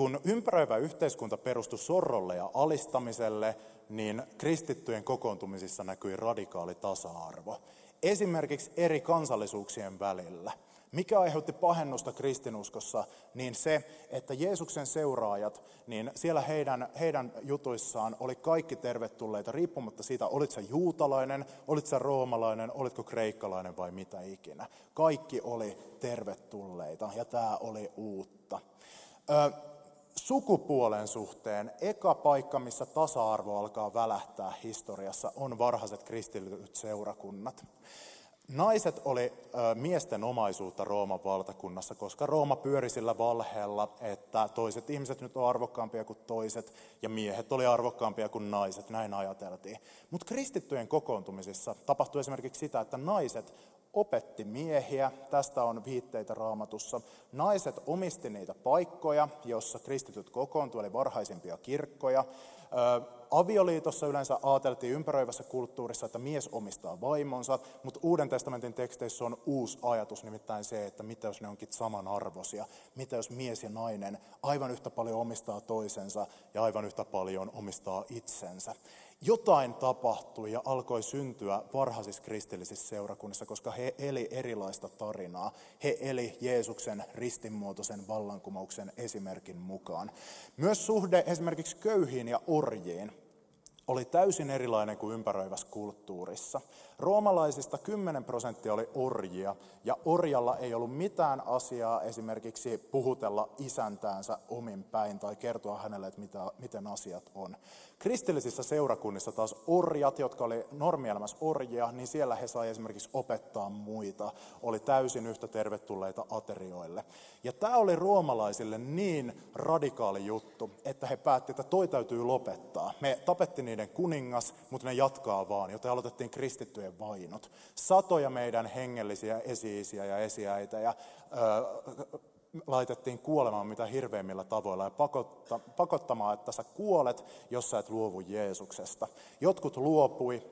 kun ympäröivä yhteiskunta perustui sorrolle ja alistamiselle, niin kristittyjen kokoontumisissa näkyi radikaali tasa-arvo. Esimerkiksi eri kansallisuuksien välillä. Mikä aiheutti pahennusta kristinuskossa, niin se, että Jeesuksen seuraajat, niin siellä heidän, heidän jutuissaan oli kaikki tervetulleita, riippumatta siitä, olit sä juutalainen, olit sä roomalainen, olitko kreikkalainen vai mitä ikinä. Kaikki oli tervetulleita ja tämä oli uutta. Ö, sukupuolen suhteen eka paikka, missä tasa-arvo alkaa välähtää historiassa, on varhaiset kristilliset seurakunnat. Naiset oli miesten omaisuutta Rooman valtakunnassa, koska Rooma pyöri sillä valheella, että toiset ihmiset nyt on arvokkaampia kuin toiset ja miehet oli arvokkaampia kuin naiset, näin ajateltiin. Mutta kristittyjen kokoontumisissa tapahtui esimerkiksi sitä, että naiset opetti miehiä, tästä on viitteitä raamatussa. Naiset omisti niitä paikkoja, jossa kristityt kokoontuivat, eli varhaisimpia kirkkoja. Avioliitossa yleensä ajateltiin ympäröivässä kulttuurissa, että mies omistaa vaimonsa, mutta Uuden testamentin teksteissä on uusi ajatus, nimittäin se, että mitä jos ne onkin samanarvoisia. Mitä jos mies ja nainen aivan yhtä paljon omistaa toisensa ja aivan yhtä paljon omistaa itsensä jotain tapahtui ja alkoi syntyä varhaisissa kristillisissä seurakunnissa, koska he eli erilaista tarinaa. He eli Jeesuksen ristinmuotoisen vallankumouksen esimerkin mukaan. Myös suhde esimerkiksi köyhiin ja orjiin oli täysin erilainen kuin ympäröivässä kulttuurissa. Roomalaisista 10 prosenttia oli orjia, ja orjalla ei ollut mitään asiaa esimerkiksi puhutella isäntäänsä omin päin tai kertoa hänelle, että mitä, miten asiat on. Kristillisissä seurakunnissa taas orjat, jotka oli normielämässä orjia, niin siellä he sai esimerkiksi opettaa muita, oli täysin yhtä tervetulleita aterioille. Ja tämä oli roomalaisille niin radikaali juttu, että he päättivät, että toi täytyy lopettaa. Me tapettiin niiden kuningas, mutta ne jatkaa vaan, joten aloitettiin kristittyjen vainot. Satoja meidän hengellisiä esiisiä ja esiäitä ja ö, laitettiin kuolemaan mitä hirveimmillä tavoilla ja pakotta, pakottamaan, että sä kuolet, jos sä et luovu Jeesuksesta. Jotkut luopui,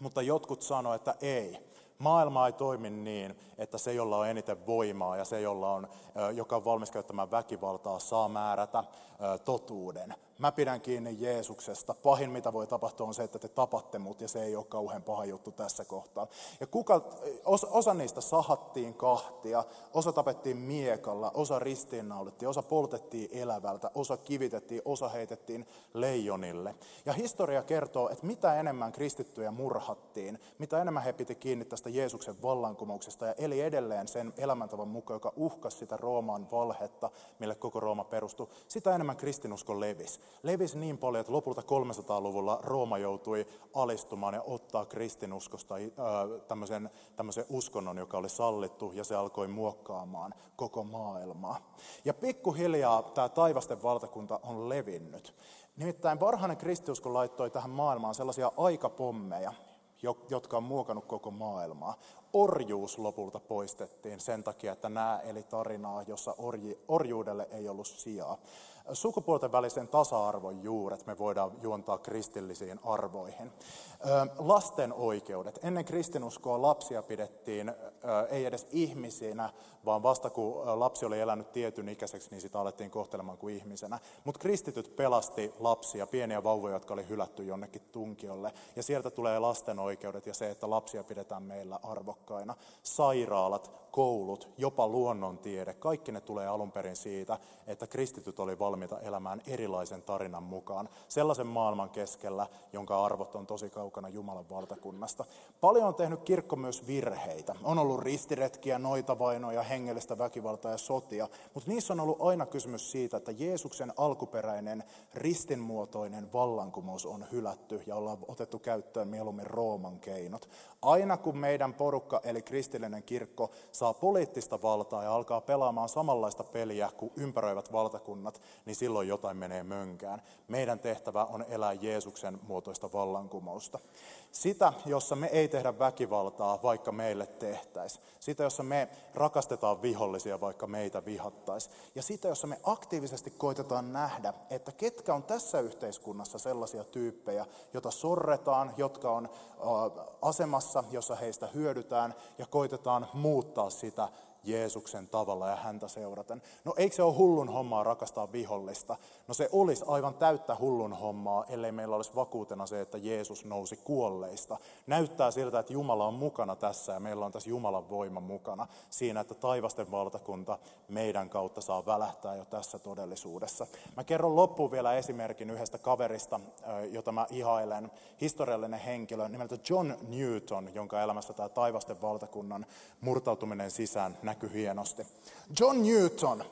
mutta jotkut sanoivat, että ei. Maailma ei toimi niin, että se, jolla on eniten voimaa ja se, jolla on, joka on valmis käyttämään väkivaltaa, saa määrätä totuuden. Mä pidän kiinni Jeesuksesta. Pahin, mitä voi tapahtua, on se, että te tapatte mut, ja se ei ole kauhean paha juttu tässä kohtaa. Ja kuka, osa, niistä sahattiin kahtia, osa tapettiin miekalla, osa ristiinnaulittiin, osa poltettiin elävältä, osa kivitettiin, osa heitettiin leijonille. Ja historia kertoo, että mitä enemmän kristittyjä murhattiin, mitä enemmän he piti kiinni tästä Jeesuksen vallankumouksesta ja eli edelleen sen elämäntavan mukaan, joka uhkasi sitä Rooman valhetta, mille koko Rooma perustui, sitä enemmän kristinusko levisi levisi niin paljon, että lopulta 300-luvulla Rooma joutui alistumaan ja ottaa kristinuskosta tämmöisen, tämmöisen uskonnon, joka oli sallittu, ja se alkoi muokkaamaan koko maailmaa. Ja pikkuhiljaa tämä taivasten valtakunta on levinnyt. Nimittäin varhainen kristiusko laittoi tähän maailmaan sellaisia aikapommeja, jotka on muokannut koko maailmaa. Orjuus lopulta poistettiin sen takia, että nämä eli tarinaa, jossa orji, orjuudelle ei ollut sijaa sukupuolten välisen tasa-arvon juuret me voidaan juontaa kristillisiin arvoihin. Lasten oikeudet. Ennen kristinuskoa lapsia pidettiin ei edes ihmisinä, vaan vasta kun lapsi oli elänyt tietyn ikäiseksi, niin sitä alettiin kohtelemaan kuin ihmisenä. Mutta kristityt pelasti lapsia, pieniä vauvoja, jotka oli hylätty jonnekin tunkiolle. Ja sieltä tulee lasten oikeudet ja se, että lapsia pidetään meillä arvokkaina. Sairaalat, koulut, jopa luonnontiede, kaikki ne tulee alun perin siitä, että kristityt oli valmiita elämään erilaisen tarinan mukaan. Sellaisen maailman keskellä, jonka arvot on tosi kaukana Jumalan valtakunnasta. Paljon on tehnyt kirkko myös virheitä. On ollut ristiretkiä, noitavainoja, hengellistä väkivaltaa ja sotia, mutta niissä on ollut aina kysymys siitä, että Jeesuksen alkuperäinen ristinmuotoinen vallankumous on hylätty ja ollaan otettu käyttöön mieluummin Rooman keinot. Aina kun meidän porukka eli kristillinen kirkko saa poliittista valtaa ja alkaa pelaamaan samanlaista peliä kuin ympäröivät valtakunnat, niin silloin jotain menee mönkään. Meidän tehtävä on elää Jeesuksen muotoista vallankumousta. Sitä, jossa me ei tehdä väkivaltaa, vaikka meille tehtäisiin. Sitä, jossa me rakastetaan vihollisia, vaikka meitä vihattaisiin. Ja sitä, jossa me aktiivisesti koitetaan nähdä, että ketkä on tässä yhteiskunnassa sellaisia tyyppejä, joita sorretaan, jotka on asemassa, jossa heistä hyödytään ja koitetaan muuttaa sitä Jeesuksen tavalla ja häntä seuraten. No eikö se ole hullun hommaa rakastaa vihollista? No se olisi aivan täyttä hullun hommaa, ellei meillä olisi vakuutena se, että Jeesus nousi kuolleista. Näyttää siltä, että Jumala on mukana tässä ja meillä on tässä Jumalan voima mukana siinä, että taivasten valtakunta meidän kautta saa välähtää jo tässä todellisuudessa. Mä kerron loppuun vielä esimerkin yhdestä kaverista, jota mä ihailen. Historiallinen henkilö nimeltä John Newton, jonka elämässä tämä taivasten valtakunnan murtautuminen sisään näkyy hienosti. John Newton,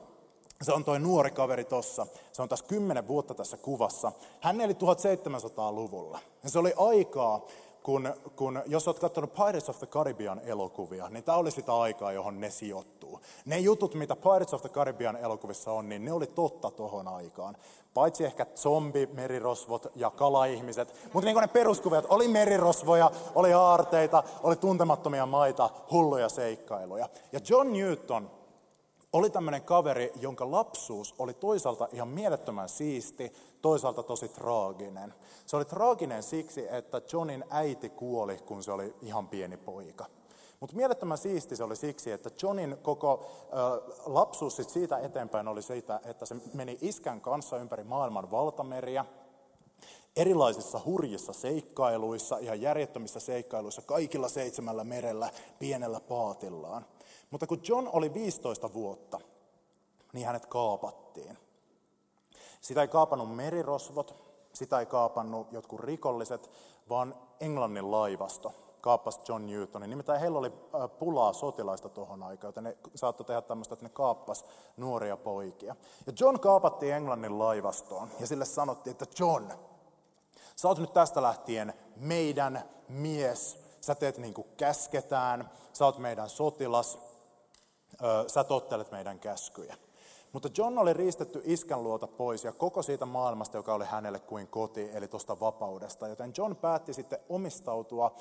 se on toi nuori kaveri tossa. Se on tässä kymmenen vuotta tässä kuvassa. Hän eli 1700-luvulla. Ja se oli aikaa, kun, kun jos olet katsonut Pirates of the Caribbean elokuvia, niin tämä oli sitä aikaa, johon ne sijoittuu. Ne jutut, mitä Pirates of the Caribbean elokuvissa on, niin ne oli totta tohon aikaan. Paitsi ehkä zombi, merirosvot ja kalaihmiset. Mutta niin ne peruskuvat, oli merirosvoja, oli aarteita, oli tuntemattomia maita, hulluja seikkailuja. Ja John Newton oli tämmöinen kaveri, jonka lapsuus oli toisaalta ihan mielettömän siisti, toisaalta tosi traaginen. Se oli traaginen siksi, että Johnin äiti kuoli, kun se oli ihan pieni poika. Mutta mielettömän siisti se oli siksi, että Johnin koko ö, lapsuus sit siitä eteenpäin oli siitä, että se meni iskän kanssa ympäri maailman valtameriä, erilaisissa hurjissa seikkailuissa, ihan järjettömissä seikkailuissa, kaikilla seitsemällä merellä, pienellä paatillaan. Mutta kun John oli 15 vuotta, niin hänet kaapattiin. Sitä ei kaapannut merirosvot, sitä ei kaapannut jotkut rikolliset, vaan Englannin laivasto kaappasi John Newtonin. Nimittäin heillä oli pulaa sotilaista tuohon aikaan, joten ne saattoi tehdä tämmöistä, että ne kaappas nuoria poikia. Ja John kaapattiin Englannin laivastoon ja sille sanottiin, että John, sä oot nyt tästä lähtien meidän mies, sä teet niin kuin käsketään, sä oot meidän sotilas, sä tottelet meidän käskyjä. Mutta John oli riistetty iskän luota pois ja koko siitä maailmasta, joka oli hänelle kuin koti, eli tuosta vapaudesta. Joten John päätti sitten omistautua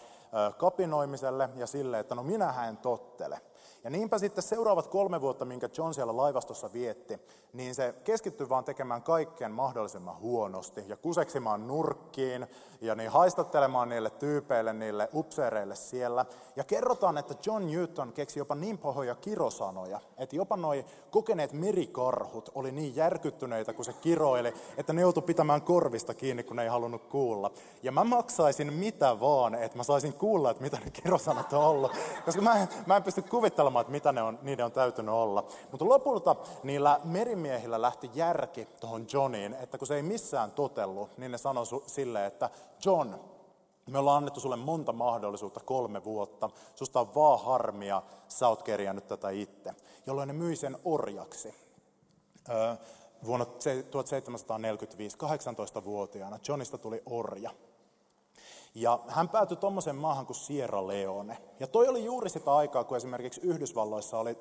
kapinoimiselle ja sille, että no minä en tottele. Ja niinpä sitten seuraavat kolme vuotta, minkä John siellä laivastossa vietti, niin se keskittyi vaan tekemään kaikkeen mahdollisimman huonosti ja kuseksimaan nurkkiin ja niin haistattelemaan niille tyypeille, niille upseereille siellä. Ja kerrotaan, että John Newton keksi jopa niin pahoja kirosanoja, että jopa noi kokeneet merikarhut oli niin järkyttyneitä, kun se kiroili, että ne joutui pitämään korvista kiinni, kun ne ei halunnut kuulla. Ja mä maksaisin mitä vaan, että mä saisin kuulla, että mitä ne kirosanat on ollut. Koska mä en, mä en pysty kuvittelemaan, että mitä ne on, niiden on täytynyt olla. Mutta lopulta niillä merimiehillä lähti järki tuohon Johniin, että kun se ei missään totellut, niin ne sanoi silleen, että John, me ollaan annettu sulle monta mahdollisuutta kolme vuotta. Susta on vaan harmia, sä oot kerjännyt tätä itse. Jolloin ne myi sen orjaksi. Vuonna 1745, 18-vuotiaana, Johnista tuli orja. Ja hän päätyi tuommoiseen maahan kuin Sierra Leone. Ja toi oli juuri sitä aikaa, kun esimerkiksi Yhdysvalloissa oli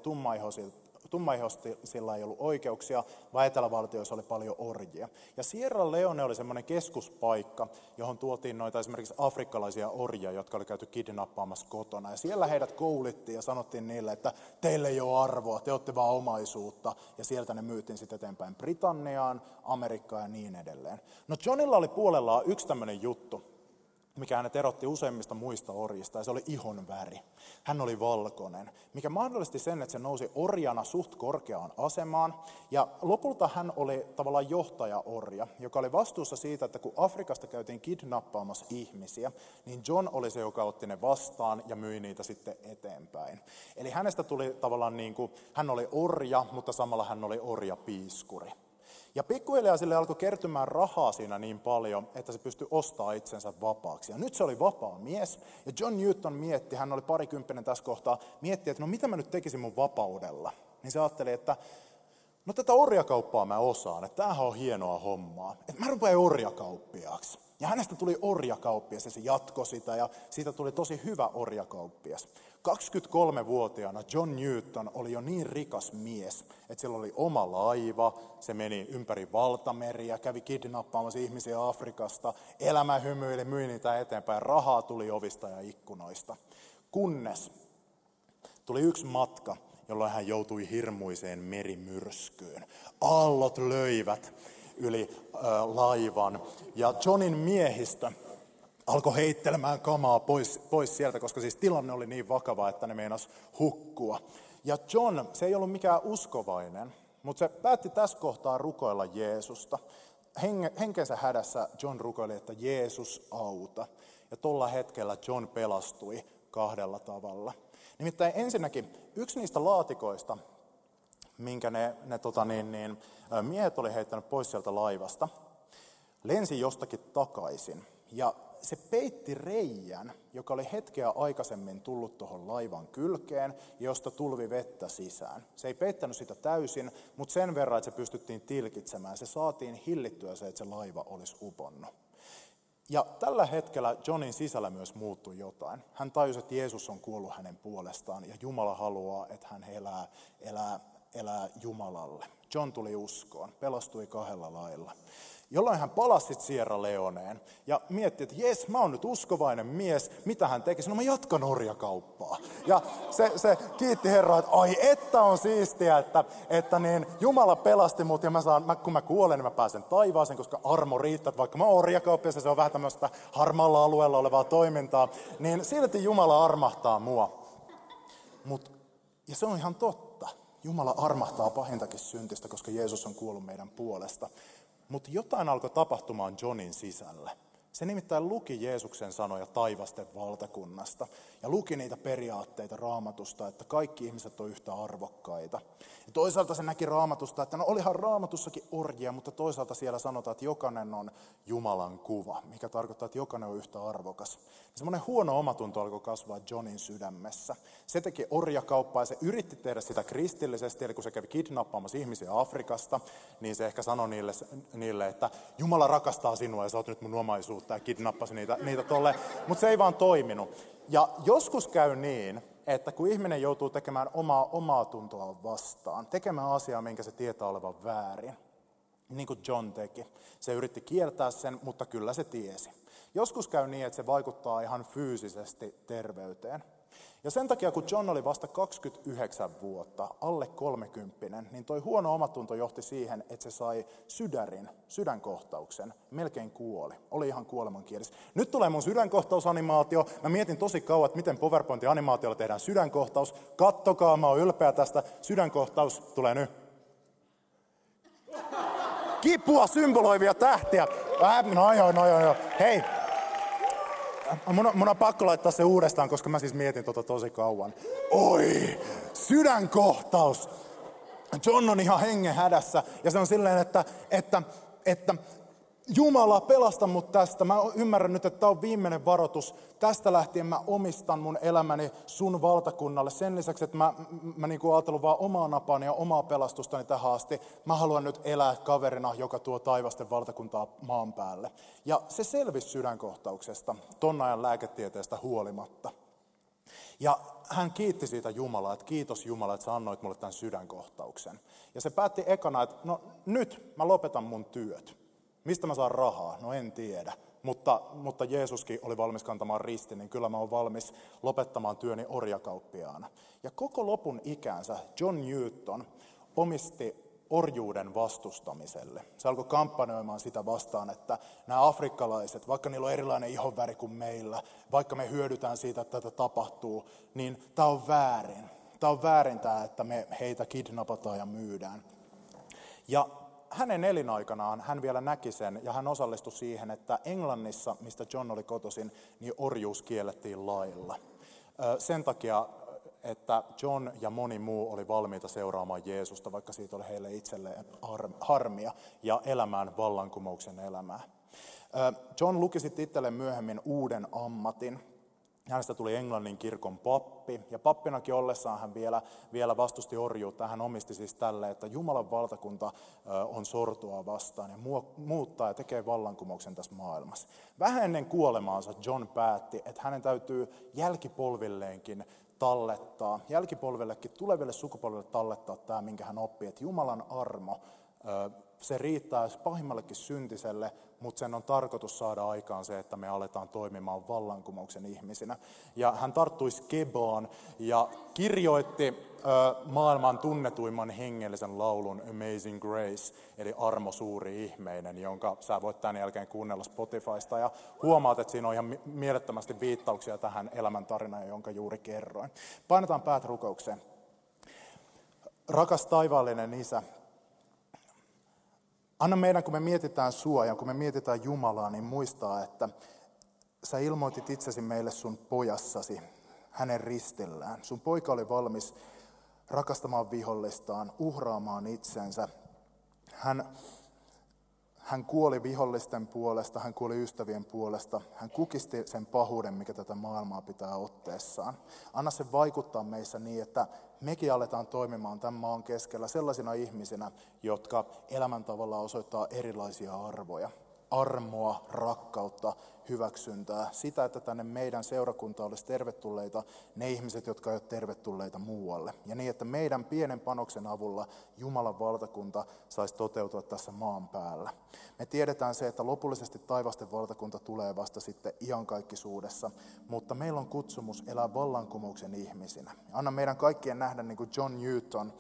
tummaihosilla ei ollut oikeuksia, vaan etelävaltioissa oli paljon orjia. Ja Sierra Leone oli semmoinen keskuspaikka, johon tuotiin noita esimerkiksi afrikkalaisia orjia, jotka oli käyty kidnappaamassa kotona. Ja siellä heidät koulittiin ja sanottiin niille, että teille ei ole arvoa, te olette vaan omaisuutta. Ja sieltä ne myytiin sitten eteenpäin Britanniaan, Amerikkaan ja niin edelleen. No Johnilla oli puolellaan yksi tämmöinen juttu, mikä hänet erotti useimmista muista orjista, ja se oli ihon väri. Hän oli valkoinen, mikä mahdollisti sen, että se nousi orjana suht korkeaan asemaan, ja lopulta hän oli tavallaan johtaja-orja, joka oli vastuussa siitä, että kun Afrikasta käytiin kidnappaamassa ihmisiä, niin John oli se, joka otti ne vastaan ja myi niitä sitten eteenpäin. Eli hänestä tuli tavallaan niin kuin, hän oli orja, mutta samalla hän oli orja-piiskuri. Ja pikkuhiljaa sille alkoi kertymään rahaa siinä niin paljon, että se pystyi ostamaan itsensä vapaaksi. Ja nyt se oli vapaa mies. Ja John Newton mietti, hän oli parikymppinen tässä kohtaa, mietti, että no mitä mä nyt tekisin mun vapaudella. Niin se ajatteli, että no tätä orjakauppaa mä osaan, että tämähän on hienoa hommaa. Että mä rupean orjakauppiaaksi. Ja hänestä tuli orjakauppias ja se jatkoi sitä ja siitä tuli tosi hyvä orjakauppias. 23-vuotiaana John Newton oli jo niin rikas mies, että sillä oli oma laiva, se meni ympäri valtameriä, kävi kidnappaamassa ihmisiä Afrikasta, elämä hymyili, myi niitä eteenpäin, rahaa tuli ovista ja ikkunoista. Kunnes tuli yksi matka, jolloin hän joutui hirmuiseen merimyrskyyn. Aallot löivät yli laivan ja Johnin miehistö alkoi heittelemään kamaa pois, pois sieltä, koska siis tilanne oli niin vakava, että ne meinas hukkua. Ja John, se ei ollut mikään uskovainen, mutta se päätti tässä kohtaa rukoilla Jeesusta. henkensä hädässä John rukoili, että Jeesus auta. Ja tuolla hetkellä John pelastui kahdella tavalla. Nimittäin ensinnäkin yksi niistä laatikoista, minkä ne, ne tota niin, niin, miehet oli heittänyt pois sieltä laivasta, lensi jostakin takaisin. Ja se peitti reijän, joka oli hetkeä aikaisemmin tullut tuohon laivan kylkeen, josta tulvi vettä sisään. Se ei peittänyt sitä täysin, mutta sen verran, että se pystyttiin tilkitsemään. Se saatiin hillittyä se, että se laiva olisi uponnut. Ja tällä hetkellä Johnin sisällä myös muuttui jotain. Hän tajusi, että Jeesus on kuollut hänen puolestaan ja Jumala haluaa, että hän elää, elää, elää Jumalalle. John tuli uskoon, pelastui kahdella lailla jolloin hän palasi Sierra Leoneen ja mietti, että jes, mä oon nyt uskovainen mies, mitä hän teki? No mä jatkan orjakauppaa. Ja se, se kiitti Herraa, että ai että on siistiä, että, että niin, Jumala pelasti mut ja mä saan, mä, kun mä kuolen, niin mä pääsen taivaaseen, koska armo riittää, vaikka mä oon orjakauppiassa, se on vähän tämmöistä harmaalla alueella olevaa toimintaa, niin silti Jumala armahtaa mua. Mut, ja se on ihan totta. Jumala armahtaa pahintakin syntistä, koska Jeesus on kuollut meidän puolesta. Mutta jotain alkoi tapahtumaan Johnin sisällä. Se nimittäin luki Jeesuksen sanoja taivasten valtakunnasta ja luki niitä periaatteita raamatusta, että kaikki ihmiset on yhtä arvokkaita. Ja toisaalta se näki raamatusta, että no olihan raamatussakin orjia, mutta toisaalta siellä sanotaan, että jokainen on Jumalan kuva, mikä tarkoittaa, että jokainen on yhtä arvokas. Semmoinen huono omatunto alkoi kasvaa Johnin sydämessä. Se teki orjakauppaa ja se yritti tehdä sitä kristillisesti, eli kun se kävi kidnappaamassa ihmisiä Afrikasta, niin se ehkä sanoi niille, niille että Jumala rakastaa sinua ja sä oot nyt mun omaisuutta ja kidnappasi niitä, niitä tolle. Mutta se ei vaan toiminut. Ja joskus käy niin, että kun ihminen joutuu tekemään omaa, omaa tuntoa vastaan, tekemään asiaa, minkä se tietää olevan väärin, niin kuin John teki. Se yritti kieltää sen, mutta kyllä se tiesi. Joskus käy niin, että se vaikuttaa ihan fyysisesti terveyteen. Ja sen takia, kun John oli vasta 29 vuotta, alle 30, niin toi huono omatunto johti siihen, että se sai sydärin, sydänkohtauksen, melkein kuoli. Oli ihan kuolemankielessä. Nyt tulee mun sydänkohtausanimaatio. Mä mietin tosi kauan, että miten PowerPoint-animaatiolla tehdään sydänkohtaus. Kattokaa, mä oon ylpeä tästä. Sydänkohtaus tulee nyt. Kipua symboloivia tähtiä. Äh, no joo, no joo, joo. Hei, mun, mun on pakko laittaa se uudestaan, koska mä siis mietin tota tosi kauan. Oi, sydänkohtaus. John on ihan hengen hädässä ja se on silleen, että, että, että Jumala, pelasta mut tästä. Mä ymmärrän nyt, että tämä on viimeinen varoitus. Tästä lähtien mä omistan mun elämäni sun valtakunnalle. Sen lisäksi, että mä, mä niin kuin ajatellut vaan omaa napaani ja omaa pelastustani tähän asti. Mä haluan nyt elää kaverina, joka tuo taivasten valtakuntaa maan päälle. Ja se selvisi sydänkohtauksesta, ton ajan lääketieteestä huolimatta. Ja hän kiitti siitä Jumalaa, että kiitos Jumala, että sä annoit mulle tämän sydänkohtauksen. Ja se päätti ekana, että no nyt mä lopetan mun työt. Mistä mä saan rahaa? No en tiedä. Mutta, mutta Jeesuskin oli valmis kantamaan ristin, niin kyllä mä oon valmis lopettamaan työni orjakauppiaana. Ja koko lopun ikänsä John Newton omisti orjuuden vastustamiselle. Se alkoi kampanjoimaan sitä vastaan, että nämä afrikkalaiset, vaikka niillä on erilainen ihonväri kuin meillä, vaikka me hyödytään siitä, että tätä tapahtuu, niin tämä on väärin. Tämä on väärin tämä, että me heitä kidnapataan ja myydään. Ja hänen elinaikanaan hän vielä näki sen ja hän osallistui siihen, että Englannissa, mistä John oli kotoisin, niin orjuus kiellettiin lailla. Sen takia, että John ja moni muu oli valmiita seuraamaan Jeesusta, vaikka siitä oli heille itselleen harmia ja elämään vallankumouksen elämää. John luki sitten itselleen myöhemmin uuden ammatin, Hänestä tuli Englannin kirkon pappi, ja pappinakin ollessaan hän vielä, vielä vastusti orjuutta. Hän omisti siis tälle, että Jumalan valtakunta on sortua vastaan ja muuttaa ja tekee vallankumouksen tässä maailmassa. Vähän ennen kuolemaansa John päätti, että hänen täytyy jälkipolvilleenkin tallettaa, jälkipolvellekin, tuleville sukupolville tallettaa tämä, minkä hän oppi, että Jumalan armo se riittää pahimmallekin syntiselle, mutta sen on tarkoitus saada aikaan se, että me aletaan toimimaan vallankumouksen ihmisinä. Ja hän tarttui Skebaan ja kirjoitti maailman tunnetuimman hengellisen laulun Amazing Grace, eli Armo suuri ihmeinen, jonka sä voit tämän jälkeen kuunnella Spotifysta. Ja huomaat, että siinä on ihan mielettömästi viittauksia tähän elämäntarinaan, jonka juuri kerroin. Painetaan päät rukoukseen. Rakas taivaallinen Isä, Anna meidän, kun me mietitään sua ja kun me mietitään Jumalaa, niin muistaa, että sä ilmoitit itsesi meille sun pojassasi hänen ristillään. Sun poika oli valmis rakastamaan vihollistaan, uhraamaan itsensä. Hän hän kuoli vihollisten puolesta, hän kuoli ystävien puolesta. Hän kukisti sen pahuuden, mikä tätä maailmaa pitää otteessaan. Anna se vaikuttaa meissä niin, että mekin aletaan toimimaan tämän maan keskellä sellaisina ihmisinä, jotka elämäntavalla osoittaa erilaisia arvoja. Armoa, rakkautta, hyväksyntää, sitä, että tänne meidän seurakunta olisi tervetulleita ne ihmiset, jotka eivät ole tervetulleita muualle. Ja niin, että meidän pienen panoksen avulla Jumalan valtakunta saisi toteutua tässä maan päällä. Me tiedetään se, että lopullisesti taivasten valtakunta tulee vasta sitten iankaikkisuudessa, mutta meillä on kutsumus elää vallankumouksen ihmisinä. Anna meidän kaikkien nähdä niin kuin John Newton,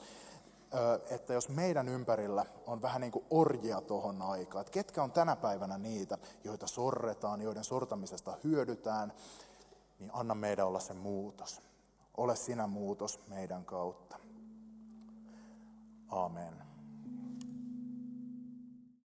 että jos meidän ympärillä on vähän niin kuin orjia tuohon aikaan, että ketkä on tänä päivänä niitä, joita sorretaan, joiden sortamisesta hyödytään, niin anna meidän olla se muutos. Ole sinä muutos meidän kautta. Amen.